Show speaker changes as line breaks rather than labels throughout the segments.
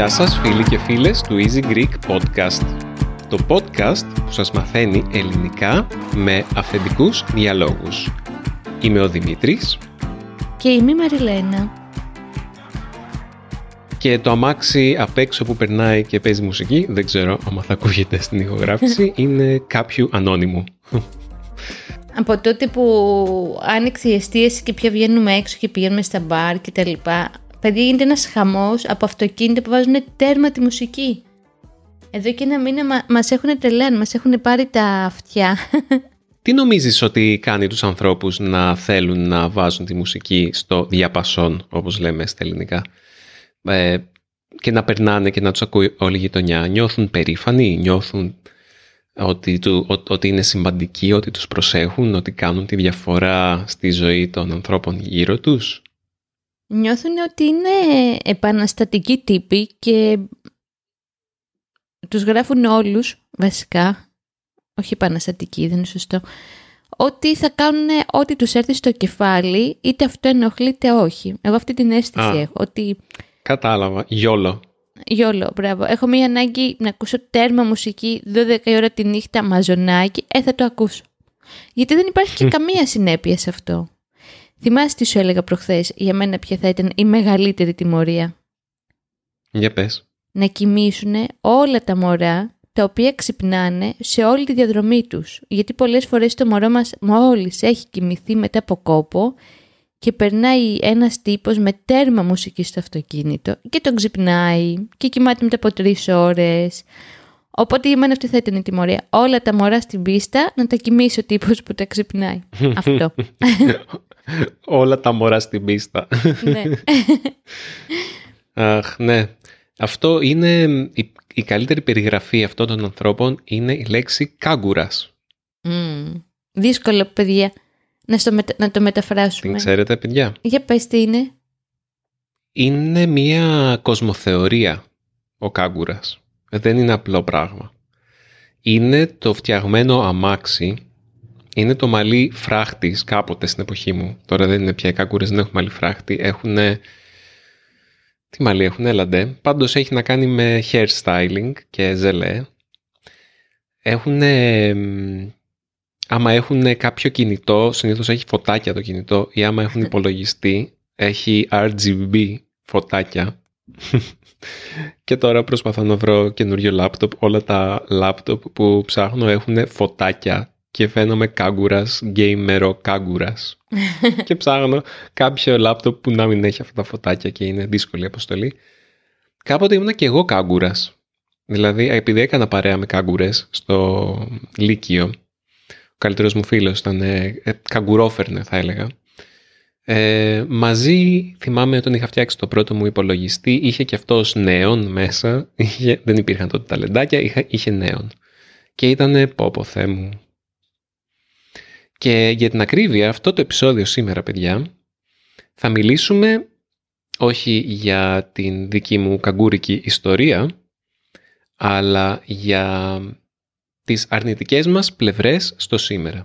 Γεια σας φίλοι και φίλες του Easy Greek Podcast. Το podcast που σας μαθαίνει ελληνικά με αυθεντικούς διαλόγους. Είμαι ο Δημήτρης.
Και είμαι η Μαριλένα.
Και το αμάξι απ' έξω που περνάει και παίζει μουσική, δεν ξέρω αν θα ακούγεται στην ηχογράφηση, είναι κάποιου ανώνυμου.
Από τότε που άνοιξε η εστίαση και πια βγαίνουμε έξω και πηγαίνουμε στα μπαρ και τα λοιπά, Παιδιά γίνεται ένας χαμός από αυτοκίνητα που βάζουν τέρμα τη μουσική. Εδώ και ένα μήνα μα, μας έχουν τρελάνει, μας έχουν πάρει τα αυτιά.
Τι νομίζεις ότι κάνει τους ανθρώπους να θέλουν να βάζουν τη μουσική στο διαπασόν, όπως λέμε στα ελληνικά, ε, και να περνάνε και να τους ακούει όλη η γειτονιά. Νιώθουν περήφανοι, νιώθουν ότι, του, ότι είναι σημαντικοί, ότι τους προσέχουν, ότι κάνουν τη διαφορά στη ζωή των ανθρώπων γύρω τους;
Νιώθουν ότι είναι επαναστατικοί τύποι και τους γράφουν όλους βασικά, όχι επαναστατικοί δεν είναι σωστό, ότι θα κάνουν ό,τι τους έρθει στο κεφάλι, είτε αυτό ενοχλεί είτε όχι. Εγώ αυτή την αίσθηση έχω, ότι...
Κατάλαβα, γιόλο.
Γιόλο, μπράβο. Έχω μία ανάγκη να ακούσω τέρμα μουσική 12 η ώρα τη νύχτα μαζονάκι, ε θα το ακούσω. Γιατί δεν υπάρχει και καμία συνέπεια σε αυτό. Θυμάσαι τι σου έλεγα προχθές, για μένα ποια θα ήταν η μεγαλύτερη τιμωρία.
Για πες.
Να κοιμήσουν όλα τα μωρά τα οποία ξυπνάνε σε όλη τη διαδρομή τους. Γιατί πολλές φορές το μωρό μας μόλις έχει κοιμηθεί μετά από κόπο και περνάει ένας τύπος με τέρμα μουσική στο αυτοκίνητο και τον ξυπνάει και κοιμάται μετά από τρεις ώρες. Οπότε για μένα αυτή θα ήταν η τιμωρία. Όλα τα μωρά στην πίστα να τα κοιμήσει ο τύπος που τα ξυπνάει. Αυτό.
Όλα τα μωρά στην πίστα.
ναι.
Αχ, ναι. Αυτό είναι η, καλύτερη περιγραφή αυτών των ανθρώπων είναι η λέξη κάγκουρας.
Δύσκολο, παιδιά, να, στο να το μεταφράσουμε.
Την ξέρετε, παιδιά.
Για πες τι είναι.
Είναι μια κοσμοθεωρία ο κάγκουρας. Δεν είναι απλό πράγμα. Είναι το φτιαγμένο αμάξι είναι το μαλλί φράχτης κάποτε στην εποχή μου. Τώρα δεν είναι πια οι κάκουρε, δεν έχουν μαλλί φράχτη. Έχουν. Τι μαλλί έχουν, έλαντε. Πάντως έχει να κάνει με hair styling και ζελέ. Έχουν. Άμα έχουν κάποιο κινητό, συνήθως έχει φωτάκια το κινητό ή άμα έχουν υπολογιστή, έχει RGB φωτάκια. και τώρα προσπαθώ να βρω καινούριο λάπτοπ. Όλα τα λάπτοπ που ψάχνω έχουν φωτάκια και φαίνομαι κάγκουρας, γκέιμερο κάγκουρας. και ψάχνω κάποιο λάπτοπ που να μην έχει αυτά τα φωτάκια και είναι δύσκολη αποστολή. Κάποτε ήμουν και εγώ κάγκουρας. Δηλαδή, επειδή έκανα παρέα με κάγκουρες στο Λύκειο, ο καλύτερος μου φίλος ήταν ε, ε καγκουρόφερνε θα έλεγα. Ε, μαζί θυμάμαι όταν είχα φτιάξει το πρώτο μου υπολογιστή, είχε και αυτός νέον μέσα, είχε, δεν υπήρχαν τότε ταλεντάκια, είχε, είχε νέον. Και ήταν πω πω Θεέ μου, και για την ακρίβεια, αυτό το επεισόδιο σήμερα, παιδιά, θα μιλήσουμε όχι για την δική μου καγκούρικη ιστορία, αλλά για τις αρνητικές μας πλευρές στο σήμερα.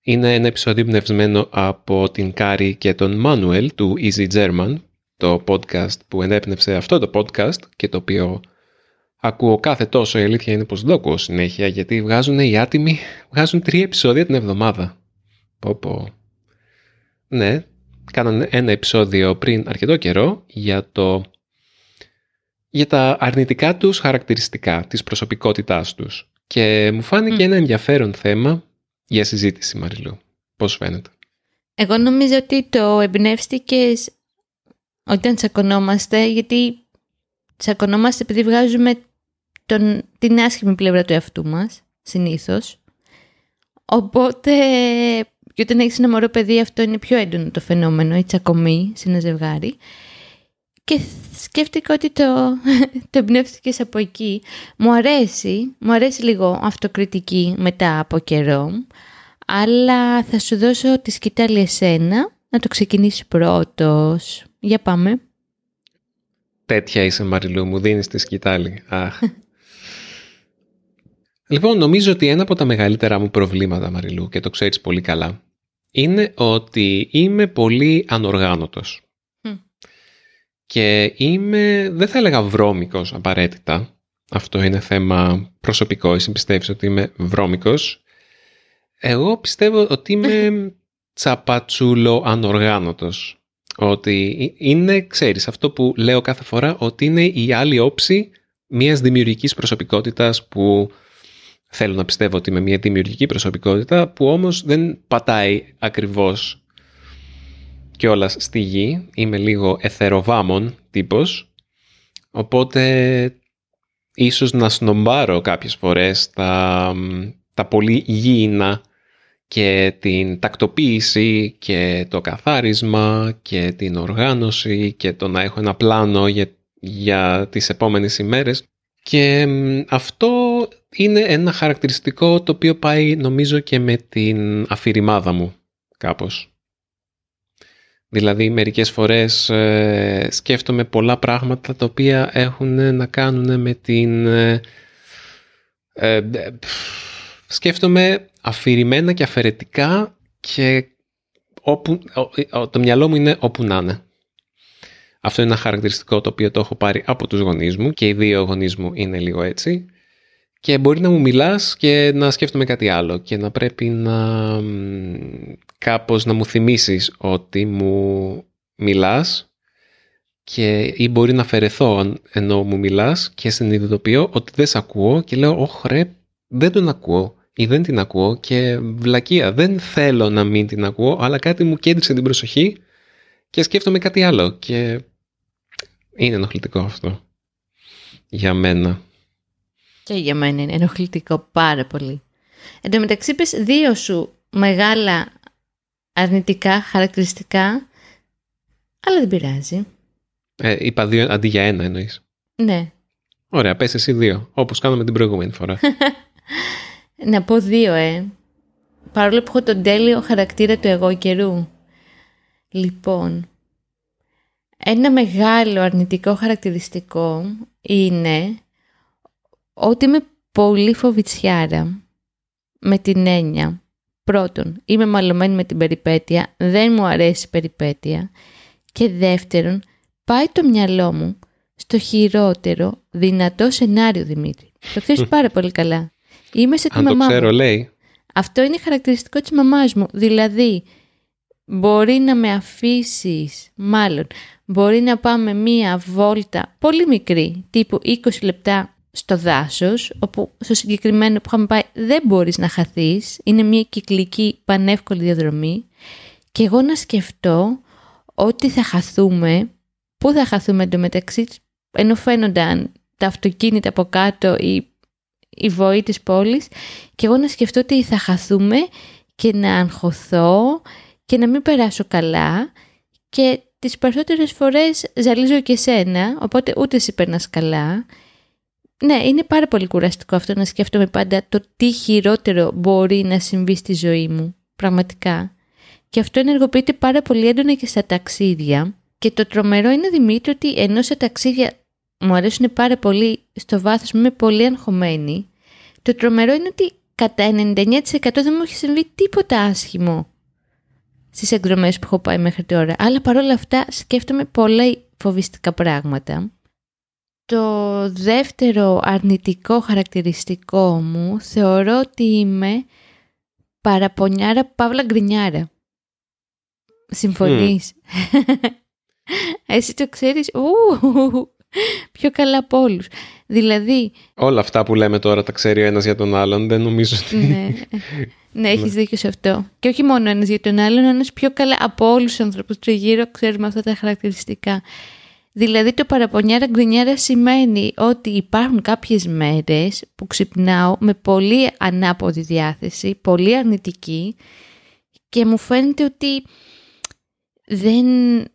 Είναι ένα επεισόδιο πνευσμένο από την Κάρη και τον Μάνουελ του Easy German, το podcast που ενέπνευσε αυτό το podcast και το οποίο Ακούω κάθε τόσο, η αλήθεια είναι πως δεν ακούω συνέχεια, γιατί βγάζουν οι άτιμοι, βγάζουν τρία επεισόδια την εβδομάδα. Πω πω. Ναι, κάνανε ένα επεισόδιο πριν αρκετό καιρό για το για τα αρνητικά τους χαρακτηριστικά της προσωπικότητάς τους. Και μου φάνηκε ένα ενδιαφέρον θέμα για συζήτηση, Μαριλού. Πώς φαίνεται;
Εγώ νομίζω ότι το εμπνεύστηκες όταν τσακωνόμαστε, γιατί τσακωνόμαστε επειδή βγάζουμε τον, την άσχημη πλευρά του εαυτού μας, συνήθως. Οπότε, και όταν έχεις ένα μωρό παιδί, αυτό είναι πιο έντονο το φαινόμενο, η τσακωμή σε ένα ζευγάρι. Και σκέφτηκα ότι το, το εμπνεύστηκες από εκεί. Μου αρέσει, μου αρέσει λίγο αυτοκριτική μετά από καιρό, αλλά θα σου δώσω τη σκητάλη εσένα, να το ξεκινήσεις πρώτος. Για πάμε.
Τέτοια είσαι Μαριλού, μου δίνεις τη σκητάλη. Αχ. Λοιπόν, νομίζω ότι ένα από τα μεγαλύτερα μου προβλήματα, Μαριλού, και το ξέρεις πολύ καλά, είναι ότι είμαι πολύ ανοργάνωτος. και είμαι, δεν θα έλεγα βρώμικος απαραίτητα. Αυτό είναι θέμα προσωπικό, εσύ πιστεύεις ότι είμαι βρώμικος. Εγώ πιστεύω ότι είμαι τσαπατσούλο ανοργάνωτος. Ότι είναι, ξέρεις, αυτό που λέω κάθε φορά, ότι είναι η άλλη όψη μιας δημιουργικής προσωπικότητας που θέλω να πιστεύω ότι είμαι μια δημιουργική προσωπικότητα που όμως δεν πατάει ακριβώς και όλα στη γη. Είμαι λίγο εθεροβάμων τύπος. Οπότε ίσως να σνομπάρω κάποιες φορές τα, τα πολύ υγιεινά και την τακτοποίηση και το καθάρισμα και την οργάνωση και το να έχω ένα πλάνο για, για τις επόμενες ημέρες. Και αυτό είναι ένα χαρακτηριστικό το οποίο πάει νομίζω και με την αφηρημάδα μου κάπως. Δηλαδή μερικές φορές ε, σκέφτομαι πολλά πράγματα τα οποία έχουν να κάνουν με την... Ε, ε, σκέφτομαι αφηρημένα και αφαιρετικά και όπου, το μυαλό μου είναι όπου να είναι. Αυτό είναι ένα χαρακτηριστικό το οποίο το έχω πάρει από τους γονείς μου και οι δύο γονείς μου είναι λίγο έτσι. Και μπορεί να μου μιλάς και να σκέφτομαι κάτι άλλο και να πρέπει να κάπως να μου θυμίσεις ότι μου μιλάς και ή μπορεί να αφαιρεθώ ενώ μου μιλάς και συνειδητοποιώ ότι δεν σε ακούω και λέω «Ωχ ρε, δεν τον ακούω» ή δεν την ακούω και βλακεία, δεν θέλω να μην την ακούω αλλά κάτι μου κέντρισε την προσοχή και σκέφτομαι κάτι άλλο και είναι ενοχλητικό αυτό για μένα.
Και για μένα είναι ενοχλητικό πάρα πολύ. Εν τω μεταξύ είπες δύο σου μεγάλα αρνητικά χαρακτηριστικά, αλλά δεν πειράζει.
Ε, είπα δύο αντί για ένα εννοείς.
Ναι.
Ωραία, πες εσύ δύο, όπως κάναμε την προηγούμενη φορά.
Να πω δύο, ε. Παρόλο που έχω τον τέλειο χαρακτήρα του εγώ καιρού. Λοιπόν, ένα μεγάλο αρνητικό χαρακτηριστικό είναι ότι είμαι πολύ φοβητσιάρα με την έννοια. Πρώτον, είμαι μαλωμένη με την περιπέτεια, δεν μου αρέσει η περιπέτεια. Και δεύτερον, πάει το μυαλό μου στο χειρότερο δυνατό σενάριο, Δημήτρη. Το ξέρεις πάρα πολύ καλά. Είμαι σε τη
Αν
μαμά
το ξέρω,
μου.
λέει.
Αυτό είναι χαρακτηριστικό της μαμάς μου. Δηλαδή, μπορεί να με αφήσεις, μάλλον, μπορεί να πάμε μία βόλτα πολύ μικρή, τύπου 20 λεπτά στο δάσος, όπου στο συγκεκριμένο που είχαμε πάει δεν μπορείς να χαθείς, είναι μια κυκλική πανεύκολη διαδρομή. Και εγώ να σκεφτώ ότι θα χαθούμε, πού θα χαθούμε εντωμεταξύ, ενώ φαίνονταν τα αυτοκίνητα από κάτω ή η βοή της πόλης. Και εγώ να σκεφτώ ότι θα χαθούμε και να αγχωθώ και να μην περάσω καλά και τις περισσότερες φορές ζαλίζω και σένα, οπότε ούτε εσύ περνάς καλά. Ναι, είναι πάρα πολύ κουραστικό αυτό να σκέφτομαι πάντα το τι χειρότερο μπορεί να συμβεί στη ζωή μου, πραγματικά. Και αυτό ενεργοποιείται πάρα πολύ έντονα και στα ταξίδια. Και το τρομερό είναι, Δημήτρη, ότι ενώ σε ταξίδια μου αρέσουν πάρα πολύ, στο βάθος μου είμαι πολύ αγχωμένη, το τρομερό είναι ότι κατά 99% δεν μου έχει συμβεί τίποτα άσχημο στις εκδρομές που έχω πάει μέχρι τώρα. Αλλά παρόλα αυτά σκέφτομαι πολλά φοβιστικά πράγματα. Το δεύτερο αρνητικό χαρακτηριστικό μου θεωρώ ότι είμαι παραπονιάρα παύλα γκρινιάρα. Συμφωνείς; Εσύ το ξέρεις, ου, πιο καλά από όλους. Δηλαδή...
Όλα αυτά που λέμε τώρα τα ξέρει ο ένας για τον άλλον, δεν νομίζω ότι...
ναι, ναι, έχεις δίκιο σε αυτό. Και όχι μόνο ένας για τον άλλον, ένας πιο καλά από όλους τους ανθρώπους του γύρω ξέρουμε αυτά τα χαρακτηριστικά. Δηλαδή το παραπονιάρα γκρινιάρα σημαίνει ότι υπάρχουν κάποιες μέρες που ξυπνάω με πολύ ανάποδη διάθεση, πολύ αρνητική και μου φαίνεται ότι δεν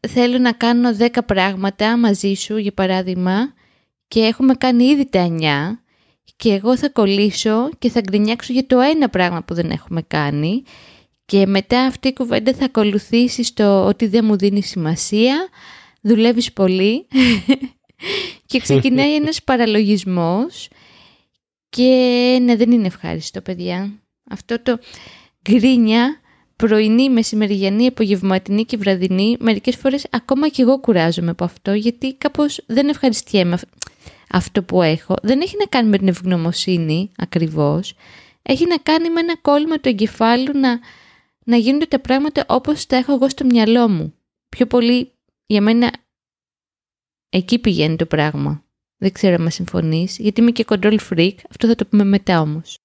θέλω να κάνω 10 πράγματα μαζί σου για παράδειγμα και έχουμε κάνει ήδη τα 9 και εγώ θα κολλήσω και θα γκρινιάξω για το ένα πράγμα που δεν έχουμε κάνει και μετά αυτή η κουβέντα θα ακολουθήσει στο ότι δεν μου δίνεις σημασία, δουλεύεις πολύ και ξεκινάει ένας παραλογισμός και ναι δεν είναι ευχάριστο παιδιά. Αυτό το γκρίνια πρωινή, μεσημεριανή, απογευματινή και βραδινή, μερικές φορές ακόμα και εγώ κουράζομαι από αυτό, γιατί κάπως δεν ευχαριστιέμαι αυτό που έχω. Δεν έχει να κάνει με την ευγνωμοσύνη ακριβώς. Έχει να κάνει με ένα κόλλημα του εγκεφάλου να, να γίνονται τα πράγματα όπως τα έχω εγώ στο μυαλό μου. Πιο πολύ για μένα εκεί πηγαίνει το πράγμα. Δεν ξέρω αν με συμφωνείς, γιατί είμαι και control freak. Αυτό θα το πούμε μετά όμως.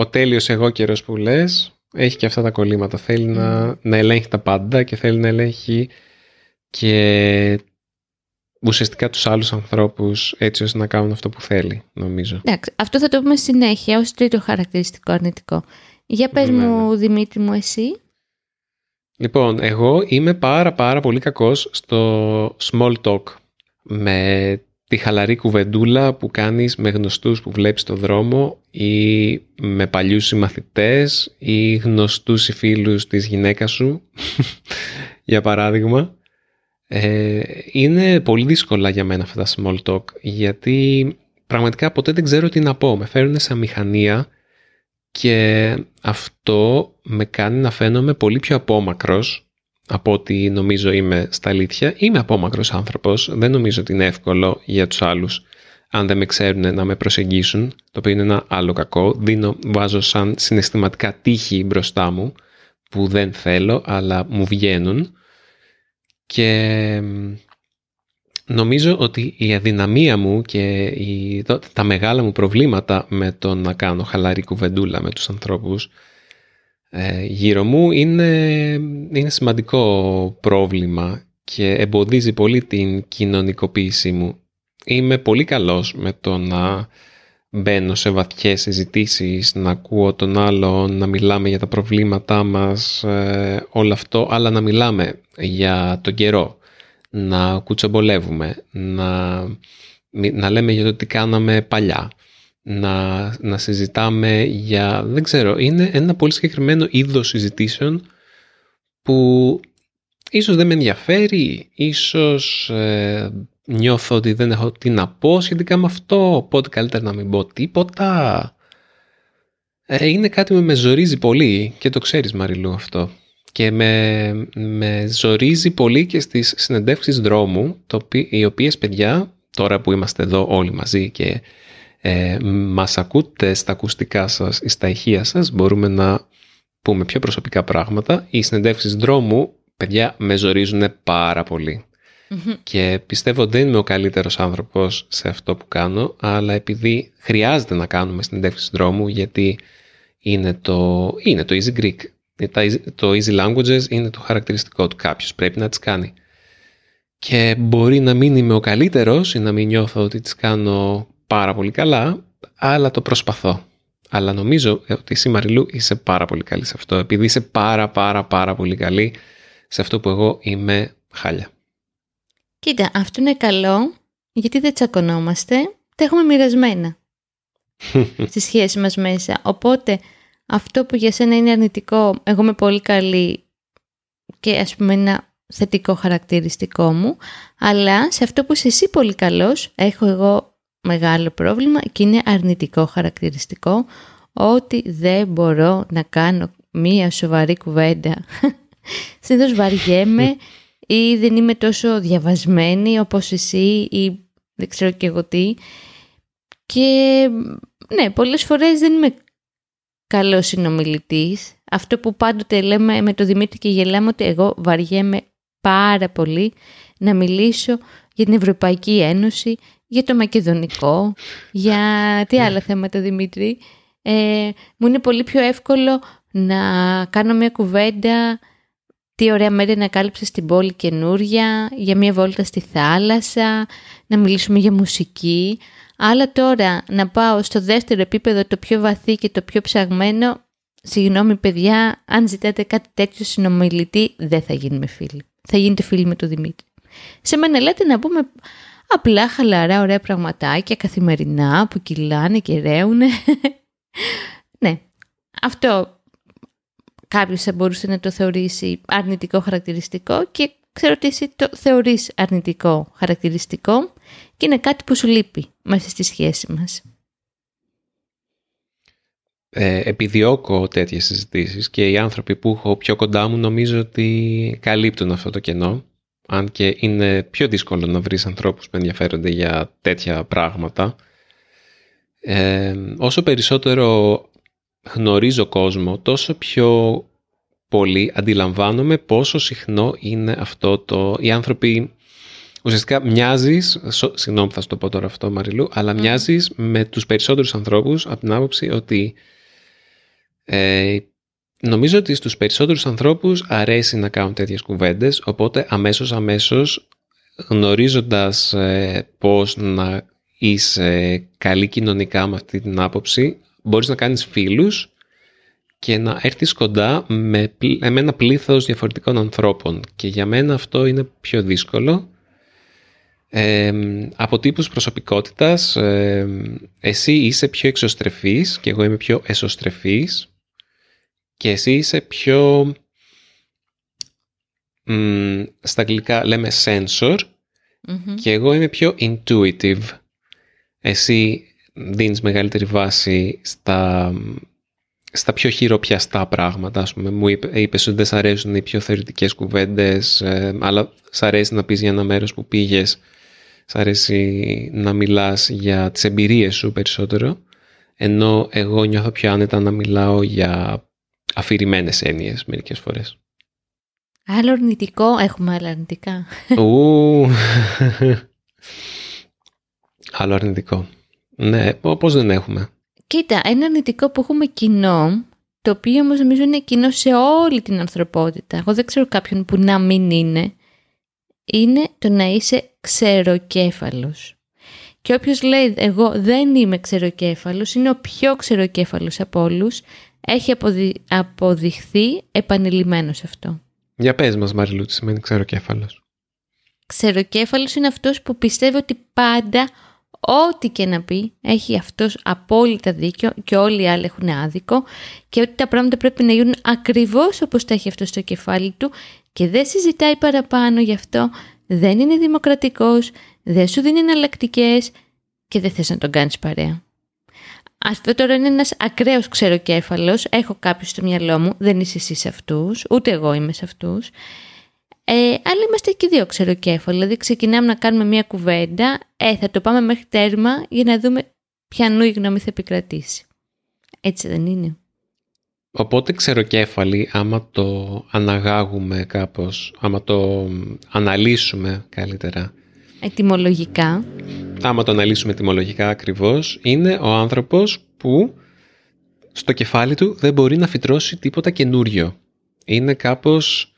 Ο τέλειος εγώ καιρός που λες έχει και αυτά τα κολλήματα. Θέλει να, να ελέγχει τα πάντα και θέλει να ελέγχει και ουσιαστικά τους άλλους ανθρώπους έτσι ώστε να κάνουν αυτό που θέλει, νομίζω.
Εντάξει, αυτό θα το πούμε συνέχεια ως τρίτο χαρακτηριστικό αρνητικό. Για πες
Ναι,
μου, Δημήτρη μου, εσύ.
Λοιπόν, εγώ είμαι πάρα πάρα πολύ κακός στο small talk. Με τη χαλαρή κουβεντούλα που κάνεις με γνωστούς που βλέπεις στο δρόμο ή με παλιούς συμμαθητές ή γνωστούς ή φίλους της γυναίκας σου, για παράδειγμα. Ε, είναι πολύ δύσκολα για μένα αυτά τα small talk γιατί πραγματικά ποτέ δεν ξέρω τι να πω. Με φέρουν σαν μηχανία και αυτό με κάνει να φαίνομαι πολύ πιο απόμακρος από ό,τι νομίζω είμαι στα αλήθεια. Είμαι απόμακρος άνθρωπος, δεν νομίζω ότι είναι εύκολο για τους άλλους αν δεν με ξέρουν να με προσεγγίσουν, το οποίο είναι ένα άλλο κακό. Δίνω, βάζω σαν συναισθηματικά τύχη μπροστά μου που δεν θέλω αλλά μου βγαίνουν και νομίζω ότι η αδυναμία μου και η, τα μεγάλα μου προβλήματα με το να κάνω χαλαρή κουβεντούλα με τους ανθρώπους ε, γύρω μου είναι, είναι σημαντικό πρόβλημα και εμποδίζει πολύ την κοινωνικοποίησή μου. Είμαι πολύ καλός με το να μπαίνω σε βαθιές συζητήσεις, να ακούω τον άλλον, να μιλάμε για τα προβλήματά μας, ε, όλο αυτό, αλλά να μιλάμε για τον καιρό, να κουτσομπολεύουμε, να, να λέμε για το τι κάναμε παλιά, να, να συζητάμε για, δεν ξέρω, είναι ένα πολύ συγκεκριμένο είδος συζητήσεων που ίσως δεν με ενδιαφέρει, ίσως ε, νιώθω ότι δεν έχω τι να πω σχετικά με αυτό, οπότε καλύτερα να μην πω τίποτα. Ε, είναι κάτι που με ζορίζει πολύ και το ξέρεις Μαριλού αυτό. Και με, με ζορίζει πολύ και στις συνεντεύξεις δρόμου, το, οι οποίες παιδιά, τώρα που είμαστε εδώ όλοι μαζί και ε, μας ακούτε στα ακουστικά σας ή στα ηχεία σας, μπορούμε να πούμε πιο προσωπικά πράγματα. Οι συνεντεύξεις δρόμου, παιδιά, με ζορίζουν πάρα πολύ. Και πιστεύω δεν είμαι ο καλύτερος άνθρωπος σε αυτό που κάνω, αλλά επειδή χρειάζεται να κάνουμε συνεντεύξεις δρόμου, γιατί είναι το, είναι το Easy Greek. Το Easy Languages είναι το χαρακτηριστικό του. Κάποιος πρέπει να τις κάνει. Και μπορεί να μην είμαι ο καλύτερος ή να μην νιώθω ότι τις κάνω πάρα πολύ καλά, αλλά το προσπαθώ. Αλλά νομίζω ότι εσύ Μαριλού είσαι πάρα πολύ καλή σε αυτό, επειδή είσαι πάρα πάρα πάρα πολύ καλή σε αυτό που εγώ είμαι χάλια.
Κοίτα, αυτό είναι καλό, γιατί δεν τσακωνόμαστε, τα έχουμε μοιρασμένα στη σχέση μας μέσα. Οπότε αυτό που για σένα είναι αρνητικό, εγώ είμαι πολύ καλή και ας πούμε ένα θετικό χαρακτηριστικό μου, αλλά σε αυτό που είσαι εσύ πολύ καλός, έχω εγώ μεγάλο πρόβλημα και είναι αρνητικό χαρακτηριστικό ότι δεν μπορώ να κάνω μία σοβαρή κουβέντα. Συνήθως βαριέμαι ή δεν είμαι τόσο διαβασμένη όπως εσύ ή δεν ξέρω και εγώ τι. Και ναι, πολλές φορές δεν είμαι καλός συνομιλητής. Αυτό που πάντοτε λέμε με το Δημήτρη και γελάμε ότι εγώ βαριέμαι πάρα πολύ να μιλήσω για την Ευρωπαϊκή Ένωση, για το Μακεδονικό, για τι άλλα θέματα Δημήτρη. Ε, μου είναι πολύ πιο εύκολο να κάνω μια κουβέντα τι ωραία μέρη να κάλυψε στην πόλη καινούρια, για μια βόλτα στη θάλασσα, να μιλήσουμε για μουσική. Αλλά τώρα να πάω στο δεύτερο επίπεδο, το πιο βαθύ και το πιο ψαγμένο, συγγνώμη παιδιά, αν ζητάτε κάτι τέτοιο συνομιλητή, δεν θα γίνουμε φίλοι. Θα γίνετε φίλοι με τον Δημήτρη. Σε μένα λέτε να πούμε απλά χαλαρά ωραία πραγματάκια καθημερινά που κυλάνε και ρέουνε. ναι, αυτό κάποιος θα μπορούσε να το θεωρήσει αρνητικό χαρακτηριστικό και ξέρω ότι εσύ το θεωρείς αρνητικό χαρακτηριστικό και είναι κάτι που σου λείπει μέσα στη σχέση μας.
ε, επιδιώκω τέτοιες συζητήσεις και οι άνθρωποι που έχω πιο κοντά μου νομίζω ότι καλύπτουν αυτό το κενό αν και είναι πιο δύσκολο να βρεις ανθρώπους που ενδιαφέρονται για τέτοια πράγματα. Ε, όσο περισσότερο γνωρίζω κόσμο, τόσο πιο πολύ αντιλαμβάνομαι πόσο συχνό είναι αυτό το... Οι άνθρωποι ουσιαστικά μοιάζεις, συγγνώμη που θα σου το πω τώρα αυτό Μαριλού, αλλά mm. μοιάζεις με τους περισσότερους ανθρώπους από την άποψη ότι ε, νομίζω ότι στους περισσότερους ανθρώπους αρέσει να κάνουν τέτοιες κουβέντες, οπότε αμέσως αμέσως γνωρίζοντας ε, πώς να είσαι καλή κοινωνικά με αυτή την άποψη, μπορείς να κάνεις φίλους και να έρθεις κοντά με, με ένα πλήθος διαφορετικών ανθρώπων. Και για μένα αυτό είναι πιο δύσκολο. Ε, από τύπους προσωπικότητας, ε, εσύ είσαι πιο εξωστρεφής και εγώ είμαι πιο εσωστρεφής και εσύ είσαι πιο, μ, στα αγγλικά λέμε sensor και εγώ είμαι πιο intuitive. Εσύ δίνεις μεγαλύτερη βάση στα, στα πιο χειροπιαστά πράγματα. Ας πούμε. Μου είπε, είπες ότι δεν σ' αρέσουν οι πιο θεωρητικές κουβέντες, ε, αλλά σ' αρέσει να πεις για ένα μέρος που πήγες, σ' αρέσει να μιλάς για τις εμπειρίες σου περισσότερο, ενώ εγώ νιώθω πιο άνετα να μιλάω για αφηρημένες έννοιες μερικές φορές.
Άλλο αρνητικό, έχουμε άλλα αρνητικά.
Ου, άλλο αρνητικό. Ναι, πώς δεν έχουμε;
Κοίτα, ένα αρνητικό που έχουμε κοινό, το οποίο όμως νομίζω είναι κοινό σε όλη την ανθρωπότητα, εγώ δεν ξέρω κάποιον που να μην είναι, είναι το να είσαι ξεροκέφαλος. Και όποιος λέει εγώ δεν είμαι ξεροκέφαλος, είναι ο πιο ξεροκέφαλος από όλους, έχει αποδειχθεί επανειλημμένος αυτό.
Για πες μας Μαριλού, τι σημαίνει ξεροκέφαλος.
Ξεροκέφαλος είναι αυτός που πιστεύει ότι πάντα ό,τι και να πει έχει αυτός απόλυτα δίκιο και όλοι οι άλλοι έχουν άδικο και ότι τα πράγματα πρέπει να γίνουν ακριβώς όπως τα έχει αυτό στο κεφάλι του και δεν συζητάει παραπάνω γι' αυτό, δεν είναι δημοκρατικός, δεν σου δίνει εναλλακτικές και δεν θες να τον κάνεις παρέα. Αυτό τώρα είναι ένας ακραίος ξεροκέφαλος, έχω κάποιους στο μυαλό μου, δεν είσαι εσύ σε αυτούς, ούτε εγώ είμαι σε αυτούς. Ε, αλλά είμαστε και δύο ξεροκέφαλοι, δηλαδή ξεκινάμε να κάνουμε μια κουβέντα, ε, θα το πάμε μέχρι τέρμα για να δούμε ποιανού η γνώμη θα επικρατήσει. Έτσι δεν είναι.
Οπότε ξεροκέφαλοι, άμα το αναγάγουμε κάπως, άμα το αναλύσουμε καλύτερα,
Ετυμολογικά.
Άμα το αναλύσουμε ετυμολογικά ακριβώς, είναι ο άνθρωπος που στο κεφάλι του δεν μπορεί να φυτρώσει τίποτα καινούριο. Είναι κάπως,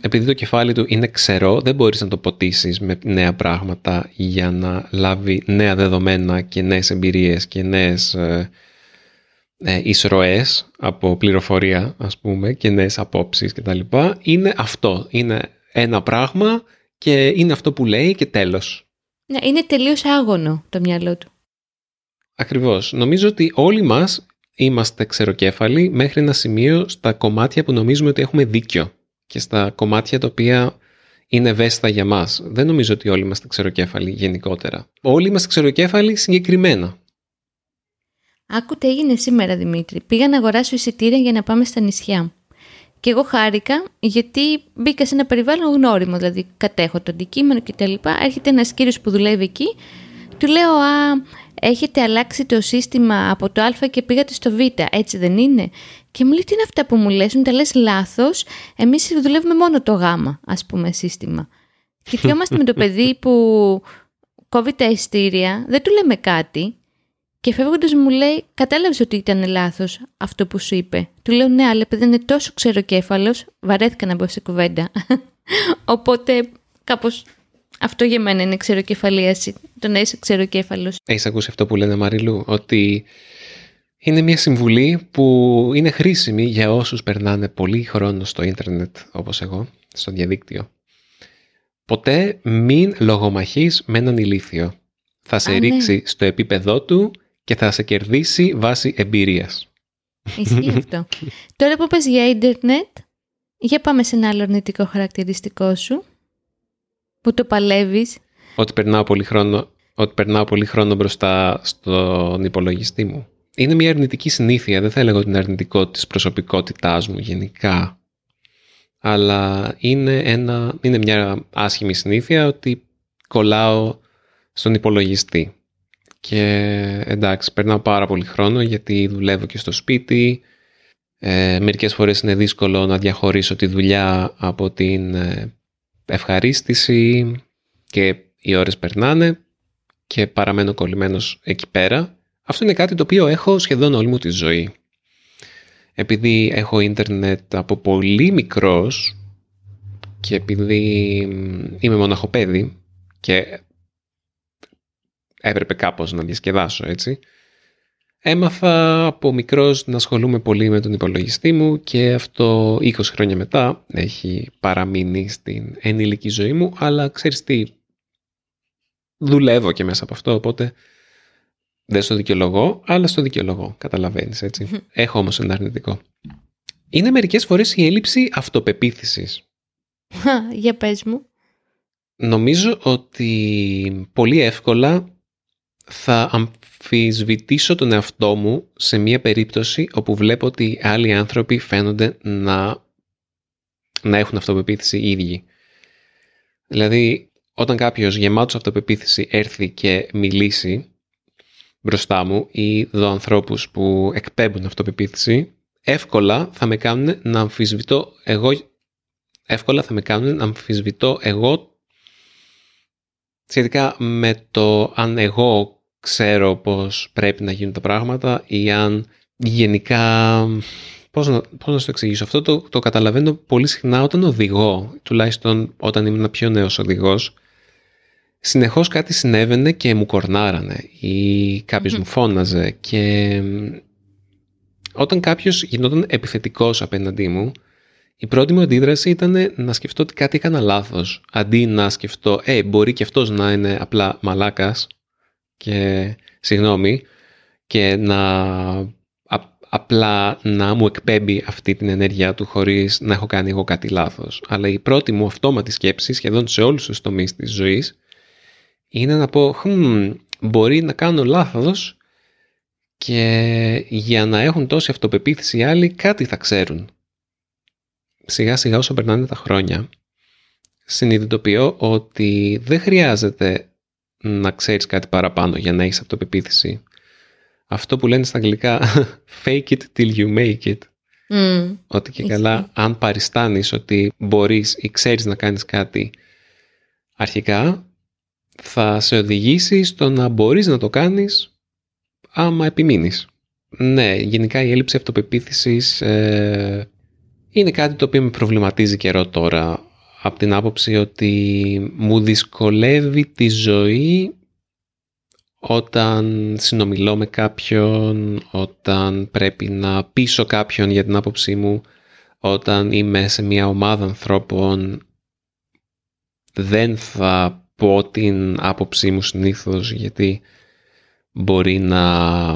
επειδή το κεφάλι του είναι ξερό, δεν μπορείς να το ποτίσεις με νέα πράγματα για να λάβει νέα δεδομένα και νέες εμπειρίες και νέες ε, ε εισρωές από πληροφορία, ας πούμε, και νέες απόψεις κτλ. Είναι αυτό. Είναι ένα πράγμα και είναι αυτό που λέει και τέλος.
Ναι, είναι τελείως άγωνο το μυαλό του.
Ακριβώς. Νομίζω ότι όλοι μας είμαστε ξεροκέφαλοι μέχρι ένα σημείο στα κομμάτια που νομίζουμε ότι έχουμε δίκιο και στα κομμάτια τα οποία είναι ευαίσθητα για μας. Δεν νομίζω ότι όλοι είμαστε ξεροκέφαλοι γενικότερα. Όλοι είμαστε ξεροκέφαλοι συγκεκριμένα.
Άκου τι έγινε σήμερα Δημήτρη. Πήγα να αγοράσω εισιτήρια για να πάμε στα νησιά. Και εγώ χάρηκα γιατί μπήκα σε ένα περιβάλλον γνώριμο, δηλαδή κατέχω το αντικείμενο κτλ. Έρχεται ένας κύριος που δουλεύει εκεί, του λέω Α, έχετε αλλάξει το σύστημα από το Α και πήγατε στο Β, έτσι δεν είναι; Και μου λέει τι είναι αυτά που μου λες, μου τα λες λάθος, εμείς δουλεύουμε μόνο το Γ, ας πούμε, σύστημα. Κοιτιόμαστε με το παιδί που κόβει τα ειστήρια, δεν του λέμε κάτι και φεύγοντας μου λέει, κατάλαβες ότι ήταν λάθος αυτό που σου είπε. Του λέω, Ναι, αλλά επειδή είναι τόσο ξεροκέφαλος, βαρέθηκα να μπω σε κουβέντα. Οπότε κάπως αυτό για μένα είναι ξεροκεφαλίαση. Το να είσαι ξεροκέφαλος.
Έχεις ακούσει αυτό που λένε Μαριλού, ότι είναι μια συμβουλή που είναι χρήσιμη για όσους περνάνε πολύ χρόνο στο ίντερνετ όπως εγώ, στο διαδίκτυο. Ποτέ μην λογομαχείς με έναν ηλίθιο. Θα σε ναι. ρίξει στο επίπεδό του και θα σε κερδίσει βάσει εμπειρίας.
Ισχύει αυτό. Τώρα που πες για ίντερνετ, για πάμε σε ένα άλλο αρνητικό χαρακτηριστικό σου, που το παλεύεις.
Ότι περνάω πολύ χρόνο, ότι περνάω πολύ χρόνο μπροστά στον υπολογιστή μου. είναι μια αρνητική συνήθεια. Δεν θα έλεγα ότι είναι αρνητικό της προσωπικότητάς μου γενικά. Αλλά είναι, ένα, είναι μια άσχημη συνήθεια ότι κολλάω στον υπολογιστή. Και εντάξει, περνάω πάρα πολύ χρόνο γιατί δουλεύω και στο σπίτι. Ε, μερικές φορές είναι δύσκολο να διαχωρίσω τη δουλειά από την ε, ευχαρίστηση και οι ώρες περνάνε και παραμένω κολλημένος εκεί πέρα. Αυτό είναι κάτι το οποίο έχω σχεδόν όλη μου τη ζωή. Επειδή έχω ίντερνετ από πολύ μικρός και επειδή είμαι μοναχοπέδι και έπρεπε κάπως να διασκεδάσω έτσι, έμαθα από μικρός να ασχολούμαι πολύ με τον υπολογιστή μου και αυτό 20 χρόνια μετά έχει παραμείνει στην ενήλικη ζωή μου, αλλά ξέρεις τι, δουλεύω και μέσα από αυτό, οπότε δεν στο δικαιολογώ, αλλά στο δικαιολογώ, καταλαβαίνεις έτσι. Έχω όμως ένα αρνητικό. Είναι μερικές φορές η έλλειψη αυτοπεποίθησης.
Για πες μου.
Νομίζω ότι πολύ εύκολα θα αμφισβητήσω τον εαυτό μου σε μια περίπτωση όπου βλέπω ότι άλλοι άνθρωποι φαίνονται να, να έχουν αυτοπεποίθηση οι ίδιοι. Δηλαδή, όταν κάποιος γεμάτος αυτοπεποίθηση έρθει και μιλήσει μπροστά μου ή δω ανθρώπους που εκπέμπουν αυτοπεποίθηση, εύκολα θα με κάνουν να αμφισβητώ εγώ, εύκολα θα με κάνουν να αμφισβητώ εγώ σχετικά με το αν εγώ ξέρω πώς πρέπει να γίνουν τα πράγματα ή αν γενικά... Πώς να, πώς να σου το εξηγήσω. Αυτό το, το καταλαβαίνω πολύ συχνά όταν οδηγώ, τουλάχιστον όταν ήμουν πιο νέος οδηγός, συνεχώς κάτι συνέβαινε και μου κορνάρανε ή καποιος μου φώναζε και όταν κάποιος γινόταν επιθετικός απέναντί μου, η πρώτη μου αντίδραση ήταν να σκεφτώ ότι κάτι έκανα λάθος, αντί να σκεφτώ «Ε, μπορεί και αυτός να είναι απλά μαλάκας και συγγνώμη και να απλά να μου εκπέμπει αυτή την ενέργειά του χωρίς να έχω κάνει εγώ κάτι λάθος. Αλλά η πρώτη μου αυτόματη σκέψη σχεδόν σε όλους τους τομείς της ζωής είναι να πω hm, μπορεί να κάνω λάθος και για να έχουν τόση αυτοπεποίθηση οι άλλοι κάτι θα ξέρουν. Σιγά σιγά όσο περνάνε τα χρόνια συνειδητοποιώ ότι δεν χρειάζεται να ξέρεις κάτι παραπάνω για να έχεις αυτοπεποίθηση. Αυτό που λένε στα αγγλικά fake it till you make it. ότι και καλά αν παριστάνεις ότι μπορείς ή ξέρεις να κάνεις κάτι αρχικά θα σε οδηγήσει στο να μπορείς να το κάνεις άμα επιμείνεις. Ναι, γενικά η έλλειψη αυτοπεποίθησης ε, είναι κάτι το οποίο με προβληματίζει καιρό τώρα από την άποψη ότι μου δυσκολεύει τη ζωή όταν συνομιλώ με κάποιον, όταν πρέπει να πείσω κάποιον για την άποψή μου, όταν είμαι σε μια ομάδα ανθρώπων, δεν θα πω την άποψή μου συνήθως γιατί μπορεί να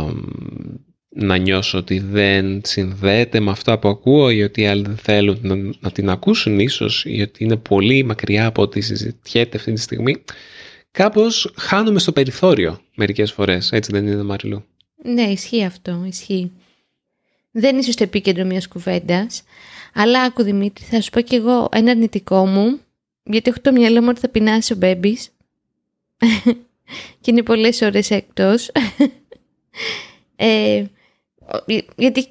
να νιώσω ότι δεν συνδέεται με αυτά που ακούω ή ότι οι άλλοι δεν θέλουν να, να την ακούσουν ίσως ή ότι είναι πολύ μακριά από ό,τι συζητιέται αυτή τη στιγμή, κάπως χάνομαι στο περιθώριο μερικές φορές. Έτσι δεν είναι Μαριλού;
Ναι, ισχύει αυτό, ισχύει. Δεν είσαι στο επίκεντρο μιας κουβέντας, αλλά άκου Δημήτρη, θα σου πω και εγώ ένα αρνητικό μου, γιατί έχω το μυαλό μου ότι θα πεινάσει ο Μπέμπης και είναι πολλές ώρες εκτός. Ε, γιατί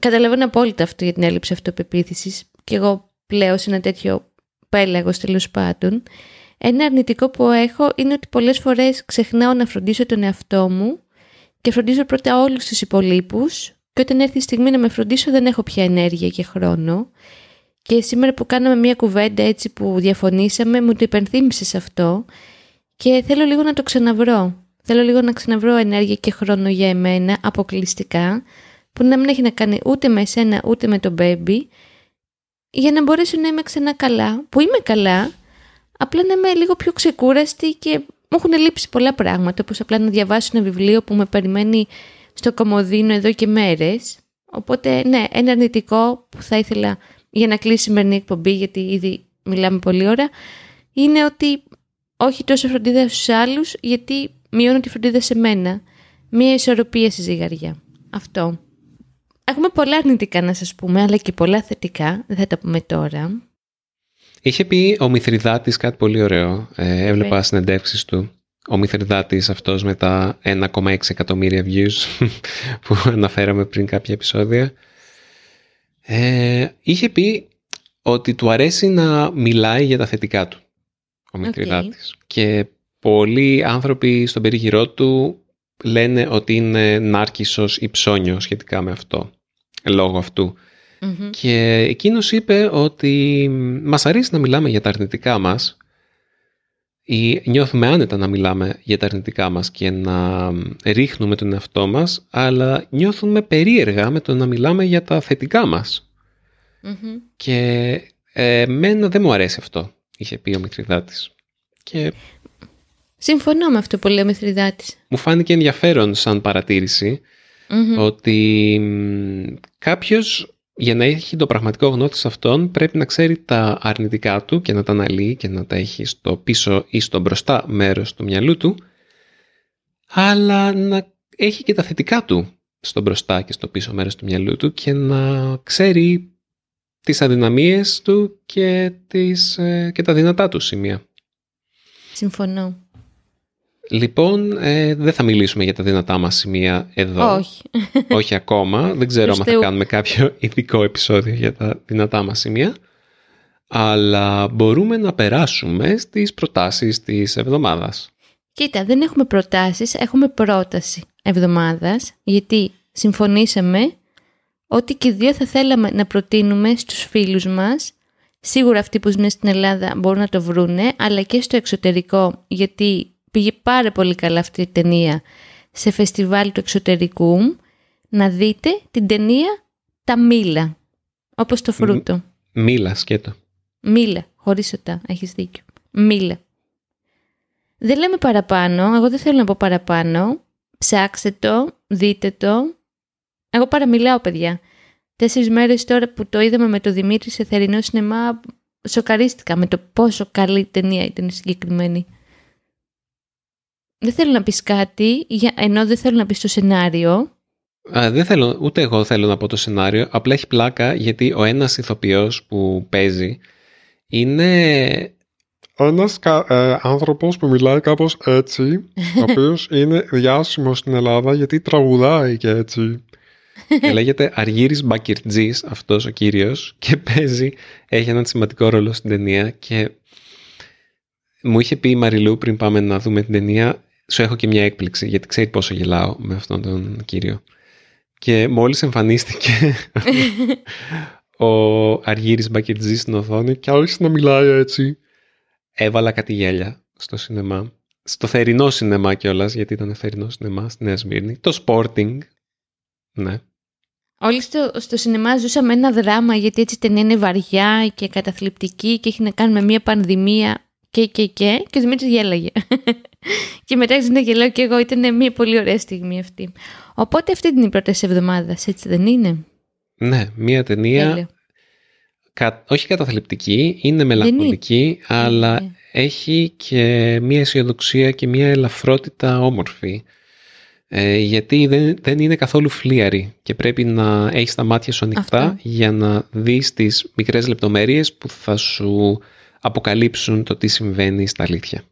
καταλαβαίνω απόλυτα αυτό για την έλλειψη αυτοπεποίθησης και εγώ πλέον σε ένα τέτοιο πέλαγο τέλος πάντων. Ένα αρνητικό που έχω είναι ότι πολλές φορές ξεχνάω να φροντίσω τον εαυτό μου και φροντίζω πρώτα όλους τους υπολείπους και όταν έρθει η στιγμή να με φροντίσω δεν έχω πια ενέργεια και χρόνο. Και σήμερα που κάναμε μια κουβέντα έτσι που διαφωνήσαμε μου το υπενθύμησες αυτό και θέλω λίγο να το ξαναβρω. Θέλω λίγο να ξαναβρω ενέργεια και χρόνο για εμένα αποκλειστικά που να μην έχει να κάνει ούτε με εσένα ούτε με τον baby για να μπορέσω να είμαι ξανά καλά, που είμαι καλά, απλά να είμαι λίγο πιο ξεκούραστη και μου έχουν λείψει πολλά πράγματα, όπως απλά να διαβάσω ένα βιβλίο που με περιμένει στο κομμωδίνο εδώ και μέρες. Οπότε, ναι, ένα αρνητικό που θα ήθελα για να κλείσει η σημερινή εκπομπή, γιατί ήδη μιλάμε πολύ ώρα, είναι ότι όχι τόσο φροντίδα στους άλλους, γιατί μειώνω τη φροντίδα σε μένα. Μία ισορροπία στη ζυγαριά. αυτό. Έχουμε πολλά αρνητικά να σας πούμε, αλλά και πολλά θετικά. Δεν θα τα πούμε τώρα.
Είχε πει ο Μηθριδάτης κάτι πολύ ωραίο. Ε, έβλεπα συνεντεύξεις του. Ο Μηθριδάτης αυτός με τα 1,6 εκατομμύρια views που αναφέραμε πριν κάποια επεισόδια. Ε, είχε πει ότι του αρέσει να μιλάει για τα θετικά του ο Μηθριδάτης. Και πολλοί άνθρωποι στον περίγυρό του λένε ότι είναι νάρκισσος ή ψώνιος σχετικά με αυτό, λόγω Και εκείνος είπε ότι μας αρέσει να μιλάμε για τα αρνητικά μας ή νιώθουμε άνετα να μιλάμε για τα αρνητικά μας και να ρίχνουμε τον εαυτό μας, αλλά νιώθουμε περίεργα με το να μιλάμε για τα θετικά μας. Και ε, μένα δεν μου αρέσει αυτό, είχε πει ο Μητριδάτης. Και...
Συμφωνώ με αυτό που λέει ο Μηθριδάτης.
Μου φάνηκε ενδιαφέρον σαν παρατηρηση ότι κάποιος για να έχει το πραγματικό γνώτη σε αυτόν πρέπει να ξέρει τα αρνητικά του και να τα αναλύει και να τα έχει στο πίσω ή στο μπροστά μέρος του μυαλού του αλλά να έχει και τα θετικά του στο μπροστά και στο πίσω μέρος του μυαλού του και να ξέρει τις αδυναμίες του και, τις, ε, και τα δυνατά του σημεία.
Συμφωνώ.
Λοιπόν, ε, δεν θα μιλήσουμε για τα δυνατά μας σημεία εδώ.
Όχι.
Όχι ακόμα. Δεν ξέρω αν θα κάνουμε κάποιο ειδικό επεισόδιο για τα δυνατά μας σημεία. Αλλά μπορούμε να περάσουμε στις προτάσεις της εβδομάδας.
Κοίτα, δεν έχουμε προτάσεις, έχουμε πρόταση εβδομάδας, γιατί συμφωνήσαμε ότι και δύο θα θέλαμε να προτείνουμε στους φίλους μας Σίγουρα αυτοί που ζουν στην Ελλάδα μπορούν να το βρούνε, αλλά και στο εξωτερικό, γιατί πήγε πάρα πολύ καλά αυτή η ταινία σε φεστιβάλ του εξωτερικού, να δείτε την ταινία «Τα Μήλα», όπως το φρούτο.
Μήλα, σκέτο.
Μήλα, χωρίς οτά, έχεις δίκιο. Μήλα. Δεν λέμε παραπάνω, εγώ δεν θέλω να πω παραπάνω. Ψάξτε το, δείτε το. Εγώ παραμιλάω, παιδιά. Τέσσερις μέρες τώρα που το είδαμε με το Δημήτρη σε θερινό σινεμά, σοκαρίστηκα με το πόσο καλή ταινία ήταν συγκεκριμένη. Δεν θέλω να πεις κάτι, ενώ δεν θέλω να πεις το σενάριο.
Α, δεν θέλω, ούτε εγώ θέλω να πω το σενάριο, απλά έχει πλάκα γιατί ο ένας ηθοποιός που παίζει είναι ένας ε, άνθρωπος που μιλάει κάπως έτσι, ο οποίος είναι διάσημος στην Ελλάδα γιατί τραγουδάει και έτσι και λέγεται Αργύρης Μπακυρτζής αυτός ο κύριος και παίζει, έχει έναν σημαντικό ρόλο στην ταινία και μου είχε πει η Μαριλού πριν πάμε να δούμε την ταινία σου έχω και μια έκπληξη γιατί ξέρει πόσο γελάω με αυτόν τον κύριο και μόλις εμφανίστηκε ο Αργύρης Μπακυρτζής στην οθόνη και άρχισε να μιλάει έτσι έβαλα κάτι γέλια στο σινεμά στο θερινό σινεμά κιόλας, γιατί ήταν θερινό σινεμά στη Νέα Σμύρνη. Το Sporting, ναι.
Όλοι στο, στο σινεμά ζούσαμε ένα δράμα γιατί έτσι η ταινία είναι βαριά και καταθλιπτική και έχει να κάνει με μια πανδημία και και και και ο Δημήτρης γέλαγε. και μετά άρχισε να γελάω και εγώ, ήταν μια πολύ ωραία στιγμή αυτή. Οπότε αυτή είναι η πρώτη εβδομάδα, έτσι δεν είναι;
Ναι, μια ταινία κα, όχι καταθλιπτική, είναι μελαγχολική, αλλά έχει και μια αισιοδοξία και μια ελαφρότητα όμορφη. Ε, γιατί δεν, δεν είναι καθόλου φλίαρη και πρέπει να έχεις τα μάτια σου ανοιχτά για να δεις τις μικρές λεπτομέρειες που θα σου αποκαλύψουν το τι συμβαίνει στα αλήθεια.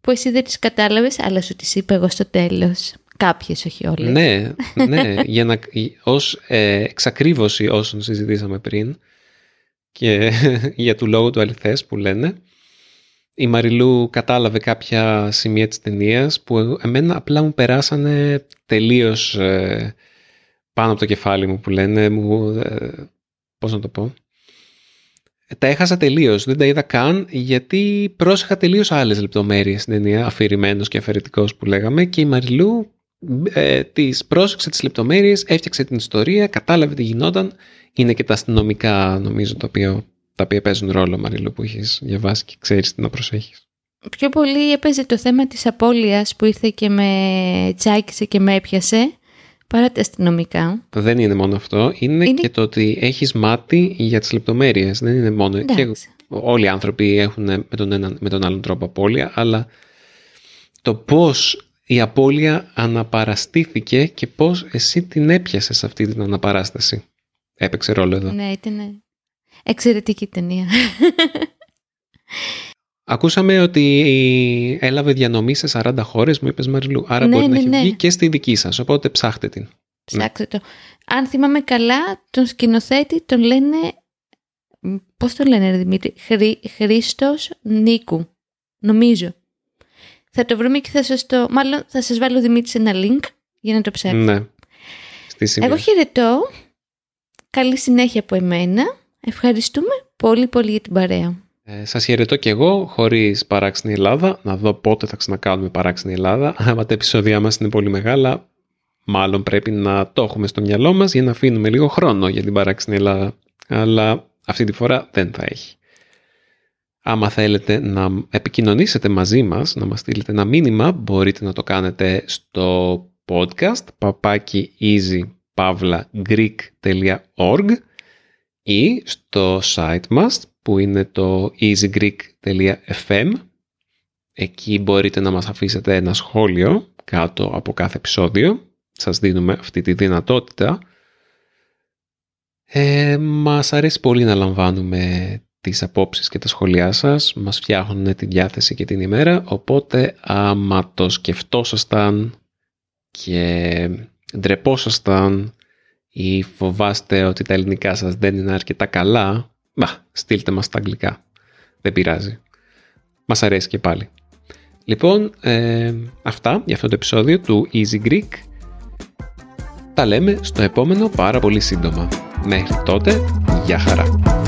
Που εσύ δεν τις κατάλαβες, αλλά σου τις είπα εγώ στο τέλος. Κάποιες, όχι όλες.
Ναι, ναι, για να, ως ε, εξακρίβωση όσων συζητήσαμε πριν και για του λόγου του αληθές που λένε, η Μαριλού κατάλαβε κάποια σημεία της ταινίας που εμένα απλά μου περάσανε τελείως ε, πάνω από το κεφάλι μου που λένε μου, ε, πώς να το πω τα έχασα τελείως. Δεν τα είδα καν γιατί πρόσεχα τελείως άλλες λεπτομέρειες στην ταινία, αφηρημένος και αφαιρετικός που λέγαμε. Και η Μαριλού ε, τη πρόσεξε τις λεπτομέρειες, έφτιαξε την ιστορία, κατάλαβε τι γινόταν. Είναι και τα αστυνομικά, νομίζω, το οποίο τα οποία παίζουν ρόλο, Μαριλού, που έχεις διαβάσει και ξέρεις τι να προσέχεις.
Πιο πολύ έπαιζε το θέμα της απώλειας που ήρθε και με τσάκισε και με έπιασε παρά τα αστυνομικά.
Δεν είναι μόνο αυτό, είναι, και το ότι έχεις μάτι για τις λεπτομέρειες. Δεν είναι μόνο... Και όλοι οι άνθρωποι έχουν με τον, έναν, με τον άλλον τρόπο απώλεια, αλλά το πώς η απώλεια αναπαραστήθηκε και πώς εσύ την έπιασες αυτή την αναπαράσταση. Έπαιξε ρόλο εδώ.
Ναι, ήταν εξαιρετική ταινία.
Ακούσαμε ότι έλαβε διανομή σε 40 χώρες, μου είπες Μαριλού. Άρα
Ναι,
μπορεί να
ναι,
έχει
ναι.
βγει και στη δική σας, οπότε ψάχτε την.
Ψάξτε το. Αν θυμάμαι καλά, τον σκηνοθέτη τον λένε. Πώς τον λένε, ρε Δημήτρη, Χρή, Χρήστος Νίκου. Νομίζω. Θα το βρούμε και θα σας το. Μάλλον θα σας βάλω Δημήτρη σε ένα link για να το ψάξετε.
Ναι. Στη σημεία.
Εγώ χαιρετώ. Καλή συνέχεια από εμένα. Ευχαριστούμε πολύ πολύ για την παρέα.
Ε, σας χαιρετώ και εγώ, χωρίς παράξενη Ελλάδα, να δω πότε θα ξανακάνουμε παράξενη Ελλάδα. Άμα τα επεισόδια μας είναι πολύ μεγάλα, μάλλον πρέπει να το έχουμε στο μυαλό μας για να αφήνουμε λίγο χρόνο για την παράξενη Ελλάδα. Αλλά αυτή τη φορά δεν θα έχει. Άμα θέλετε να επικοινωνήσετε μαζί μας, να μας στείλετε ένα μήνυμα, μπορείτε να το κάνετε στο podcast παπάκι easypavlagreek.org ή στο site μας που είναι το easygreek.fm Εκεί μπορείτε να μας αφήσετε ένα σχόλιο κάτω από κάθε επεισόδιο. Σας δίνουμε αυτή τη δυνατότητα. Ε, μας αρέσει πολύ να λαμβάνουμε τις απόψεις και τα σχόλιά σας. Μας φτιάχνουν τη διάθεση και την ημέρα. Οπότε άμα το σκεφτόσασταν και ντρεπόσασταν ή φοβάστε ότι τα ελληνικά σας δεν είναι αρκετά καλά, μπα, στείλτε μας τα αγγλικά. Δεν πειράζει. Μας αρέσει και πάλι. Λοιπόν, ε, αυτά για αυτό το επεισόδιο του Easy Greek. Τα λέμε στο επόμενο πάρα πολύ σύντομα. Μέχρι τότε, γεια χαρά.